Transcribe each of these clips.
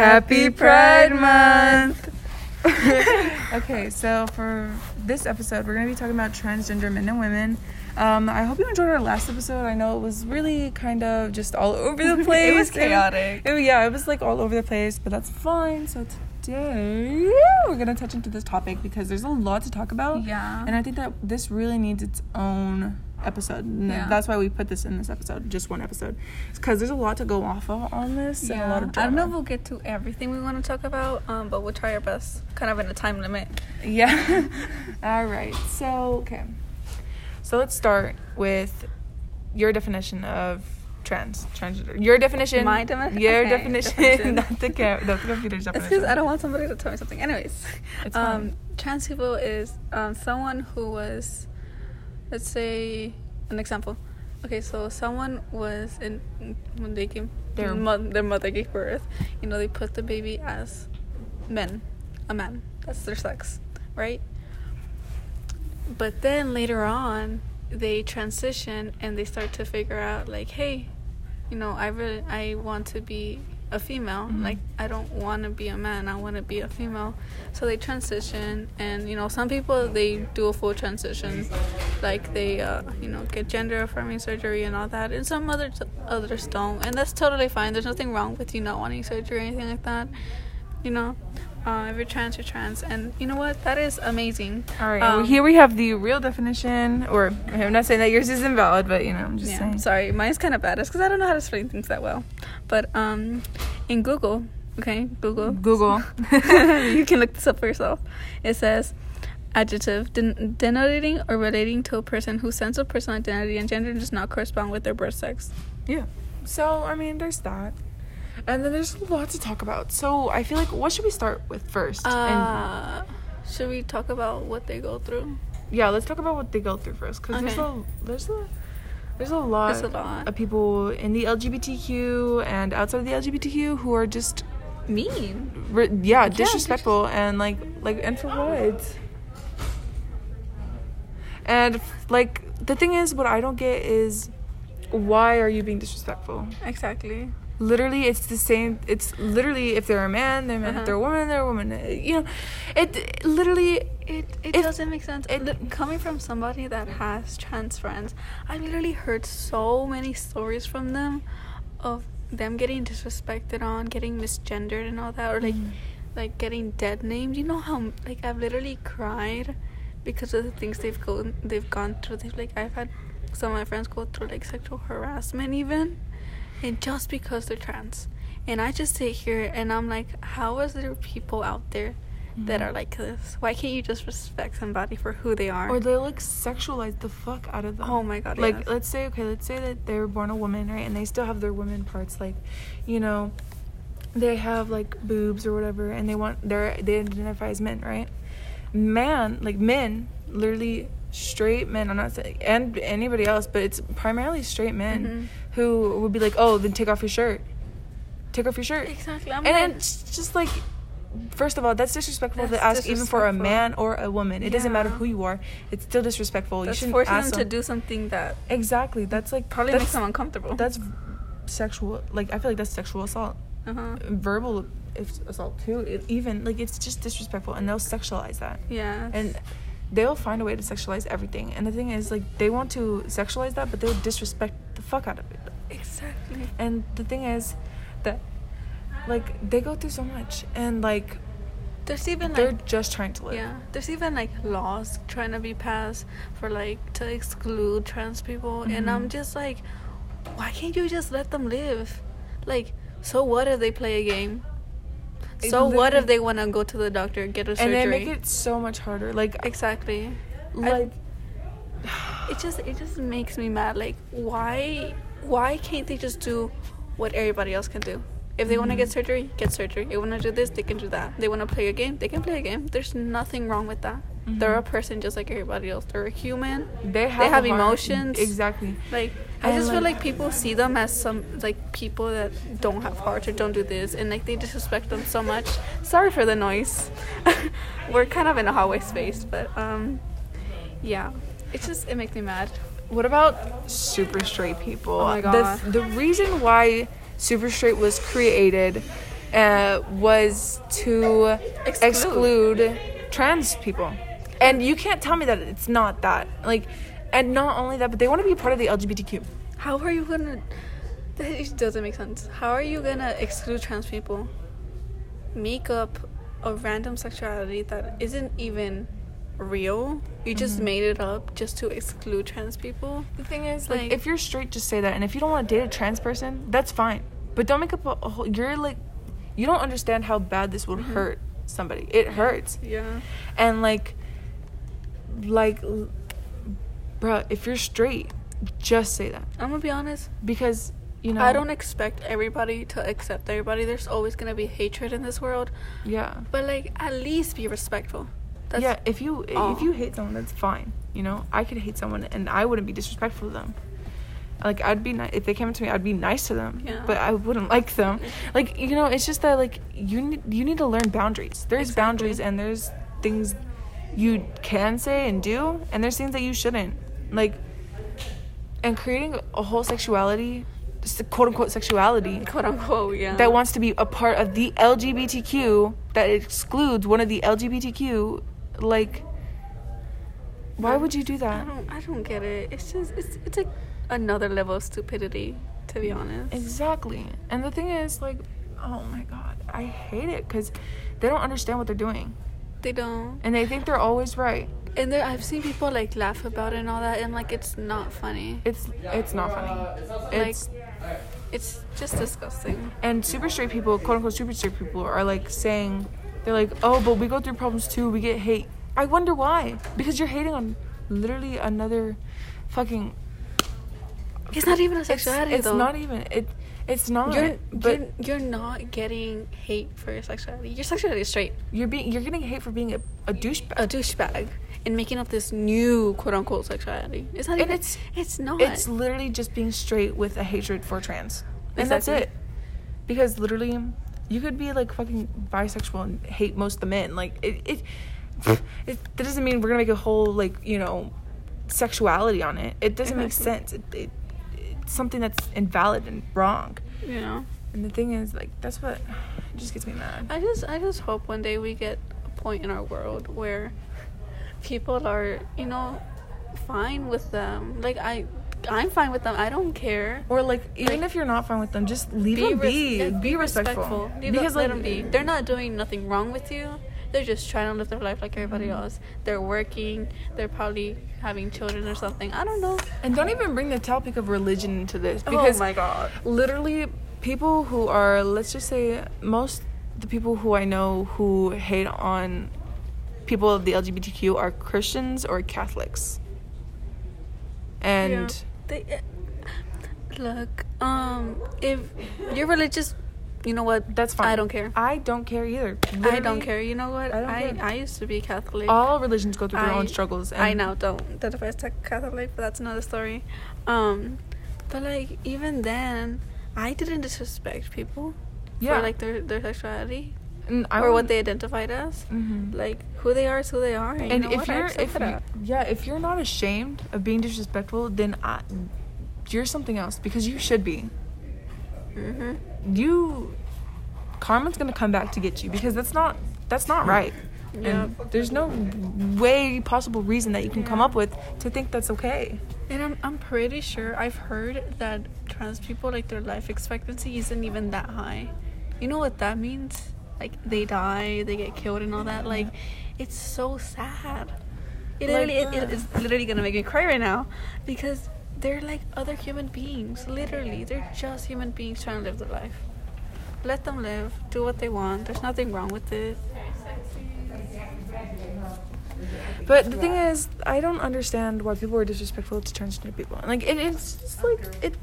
Happy Pride Month! okay, so for this episode, we're going to be talking about transgender men and women. Um, I hope you enjoyed our last episode. I know it was really kind of just all over the place. it was chaotic. It- yeah, it was like all over the place, but that's fine. So today, we're going to touch into this topic because there's a lot to talk about. Yeah. And I think that this really needs its own episode. And Yeah. That's why we put this in this episode, just one episode. Because there's a lot to go off of on this and a lot of I don't know if we'll get to everything we want to talk about, um, but we'll try our best, kind of in a time limit. Yeah. All right. So, okay. So let's start with your definition of trans transgender. Your definition. My defini- Your okay, definition. definition. not the ca- not the computer's definition. It's definition. because I don't want somebody to tell me something. Anyways, It's um, fine. trans people is um, someone who was, let's say, an example. Okay, so someone was in when they Their- their mo- their mother gave birth. You know, they put the baby as men, a man. That's their sex, right? But then later on, they transition and they start to figure out like, hey, you know, I really I want to be a female. Mhm. Like I don't want to be a man. I want to be a female. So they transition, and you know, some people they do a full transition, like they uh, you know get gender affirming surgery and all that, and some others others don't, and that's totally fine. There's nothing wrong with you not wanting surgery or anything like that. You know, uh, if you're trans, you're trans, and you know what? That is amazing. All right. um, here we have the real definition, or I'm not saying that yours is invalid, but you know, I'm just yeah, saying. sorry, mine's kind of bad. It's because I don't know how to explain things that well. But um, in Google, okay, Google, Google. you can look this up for yourself. It says adjective den- denoting or relating to a person whose sense of personal identity and gender does not correspond with their birth sex. Yeah. So, I mean, there's that. And then there's a lot to talk about. So, I feel like what should we start with first? and Uh, should we talk about what they go through? yeah, let's talk about what they go through first cuz there's a Okay. there's a there's a lot, There's a lot. of people in the LGBTQ and outside of the LGBTQ who are just Mean. re- yeah, dis- disrespectful and like like and for what? And like the thing is what I don't get is why are you being disrespectful? Exactly. Literally it's the same it's literally if they're a man they're a man Uh-huh. if they're a woman they're a woman Uh, you know it, it literally It it If- doesn't make sense. it- coming from somebody that has trans friends, I literally heard so many stories from them of them getting disrespected on, getting misgendered and all that, or like Mhm. like getting dead named. You know how like I've literally cried because of the things they've gone they've gone through. They've like I've had some of my friends go through like sexual harassment even, and just because they're trans. And I just sit here and I'm like, how is there people out there that Mhm. are like this? Why can't you just respect somebody for who they are? or they like sexualize the fuck out of them oh my god, like yes. let's say okay let's say that they were born a woman right and they still have their women parts like you know they have like boobs or whatever and they want their they identify as men right man like men literally straight men i'm not saying and anybody else but it's primarily straight men Mhm. who would be like oh then take off your shirt. Take off your shirt. Exactly. I'm and like, it's just like first of all that's disrespectful to That's ask even for a man or a woman. It doesn't matter who you are. It's still disrespectful. You shouldn't forcing ask them. to do something that exactly. That's like probably that's, makes them uncomfortable. that's sexual like i feel like that's sexual assault. Uh-huh. verbal if assault too it, even like it's just disrespectful and they'll sexualize that. Yeah. and they'll find a way to sexualize everything and the thing is like they want to sexualize that but they'll disrespect the fuck out of it exactly. and the thing is that like they go through so much and like There's even they're like just trying to live yeah, there's even like laws trying to be passed for like to exclude trans people, and I'm Mhm. just like, why can't you just let them live? Like, so what if they play a game? So what if they want to go to the doctor get a surgery? and they make it so much harder like exactly. like It just it just makes me mad. Like, why why can't they just do what everybody else can do? If they want to get mm-hmm. surgery, get surgery. They want to do this, they can do that. They want to play a game, they can play a game. There's nothing wrong with that. They're a person just like everybody else. They're a human. they have, have a heart. emotions. exactly Like I just feel like- like people see them as some like people that don't have hearts or don't do this, and like they disrespect them so much. Sorry for the noise. We're kind of in a hallway space, but um, yeah, it just it makes me mad. What about super straight people? Oh my The- God. The, reason why super straight was created uh, was to Exclude. exclude trans people. And you can't tell me that it's not that. Like, and not only that, but they want to be part of the LGBTQ. How are you gonna? That doesn't make sense. How are you gonna exclude trans people? Make up a random sexuality that isn't even real. You just Mm-hmm. made it up just to exclude trans people. The thing is, like, Like- if you're straight, just say that. And if you don't want to date a trans person, that's fine. But don't make up a, a whole. You're like, you don't understand how bad this would Mm-hmm. hurt somebody. It hurts. Yeah. And like, like, bruh, if you're straight, just say that I'm gonna be honest. because you know. I don't expect everybody to accept everybody. There's always gonna be hatred in this world. Yeah. But like, at least be respectful. That's, yeah. If you all. if you hate someone, that's fine. You know, I could hate someone and I wouldn't be disrespectful to them. Like I'd be nice if they came up to me, I'd be nice to them. Yeah. But I wouldn't like them. Like you know, it's just that like you need you need to learn boundaries. There's Exactly. boundaries and there's things you can say and do, and there's things that you shouldn't. Like, and creating a whole sexuality, quote unquote sexuality, quote unquote. Yeah. that wants to be a part of the LGBTQ that excludes one of the LGBTQ, like, why would you do I that? don't. I don't get it. It's just. It's. It's like another level of stupidity. To be honest. Exactly. And the thing is, like, oh my god, I hate it because they don't understand what they're doing, They don't. and they think they're always right. And there, I've seen people like laugh about it and all that, and like it's not funny. It's it's not funny. It's It's just disgusting. and super straight people, quote unquote super straight people, are like saying, they're like, oh, but we go through problems too. We get hate. I wonder why. Because you're hating on literally another fucking It's not even a it's, sexuality it's though. not even it it's not You're, but you're you're not getting hate for your sexuality. Your sexuality is straight. you're being you're getting hate for being a, a douchebag A douchebag and making up this new quote unquote sexuality. It's not And even. it's- It's not. it's literally just being straight with a hatred for trans and that's it because literally you could be like fucking bisexual and hate most of the men like it it, it that doesn't mean we're gonna make a whole like you know sexuality on it it doesn't make sense it, it, something that's invalid and wrong you know. and the thing is like that's what just gets me mad I just I just hope one day we get a point in our world where people are you know fine with them. Like I I'm fine with them. I don't care. Or like even Like, if you're not fine with them, just leave them res- be. be respectful. Leave because them, like let them be. They're not doing nothing wrong with you. They're just trying to live their life like everybody Mm-hmm. else. They're working. They're probably having children or something. I don't know. and don't even bring the topic of religion into this because oh my god. literally people who are let's just say most the people who I know who hate on people of the LGBTQ are Christians or Catholics. And Yeah. They, eh, look, um, if you're religious, you know what? that's fine. I don't care. I don't care either. I don't care. You know what? I don't I, care. I used to be Catholic. All religions go through their I- own struggles. And I now don't identify as tech- Catholic, but that's another story. Um, but like even then, I didn't disrespect people Yeah. for like their their sexuality I or what they identified as. Mhm. Like who they are is who they are. And, and you know if what? You're if you, yeah if you're not ashamed of being disrespectful then I, you're something else because you should be Mhm. you karma's gonna come back to get you because that's not that's not right Yeah. and there's no way possible reason that you can come up with to think that's okay And I'm I'm pretty sure I've heard that trans people like their life expectancy isn't even that high. You know what that means? Like they die, they get killed and all that. Like it's so sad. It Like, literally it, uh, it's literally gonna make me cry right now because they're like other human beings. Literally, they're just human beings trying to live their life. Let them live, do what they want. There's nothing wrong with it. but the thing is i don't understand why people are disrespectful to transgender people like it, it's just like it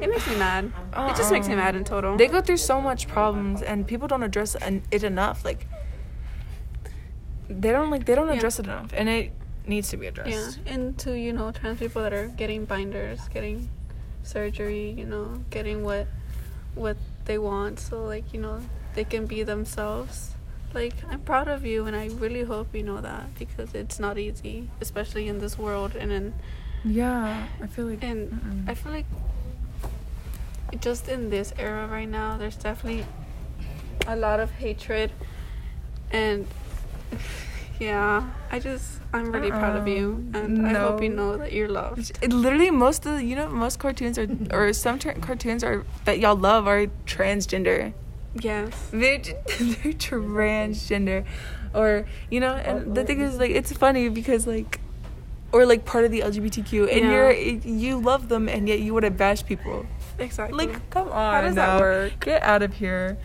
It makes me mad. It just makes me Uh-uh. mad in total. they go through so much problems and people don't address it enough like they don't like they don't Yeah. address it enough and it needs to be addressed. Yeah, and to you know trans people that are getting binders, getting surgery, you know, getting what what they want, so like you know they can be themselves. Like I'm proud of you, and I really hope you know that because it's not easy, especially in this world and in yeah i feel like and mm-mm. I feel like just in this era right now, there's definitely a lot of hatred, and yeah, I just I'm really proud of you, uh-uh. and I hope you Uh-uh. Know that you're loved. It literally most of the you know most cartoons are or some tra- cartoons are that y'all love are transgender. Yes. They're, they're transgender, or you know, and the thing is like it's funny because like, or like part of the LGBTQ, and Yeah. you're you love them and yet you want to bash people. Exactly. Like, come on, How does that work? Get out of here.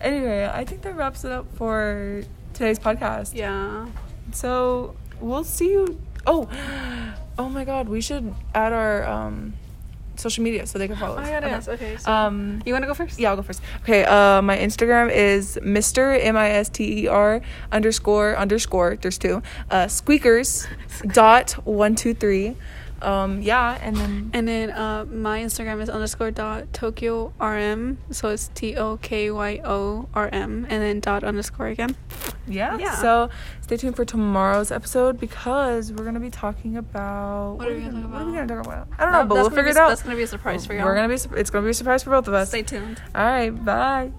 Anyway, I think that wraps it up for today's podcast. yeah. So we'll see you. Oh, oh my God, we should add our um social media so they can follow Oh us. god, Okay. yes. Okay. So Um, you want to go first? yeah, I'll go first. Okay, uh, my Instagram is Mr. M I S T E R underscore underscore. There's two. Uh, squeakers dot one two three. Um, yeah, and then And then uh, my Instagram is underscore dot Tokyo RM. So it's T O K Y O R M. And then dot underscore again. yeah. Yeah. So stay tuned for tomorrow's episode because we're gonna be talking about What are we gonna talk What are we about? gonna talk about? I don't know, but we'll figure be- it out. That's going to be a surprise for y'all. We're gonna be. It's gonna be a surprise for both of us. Stay tuned. All right. Bye.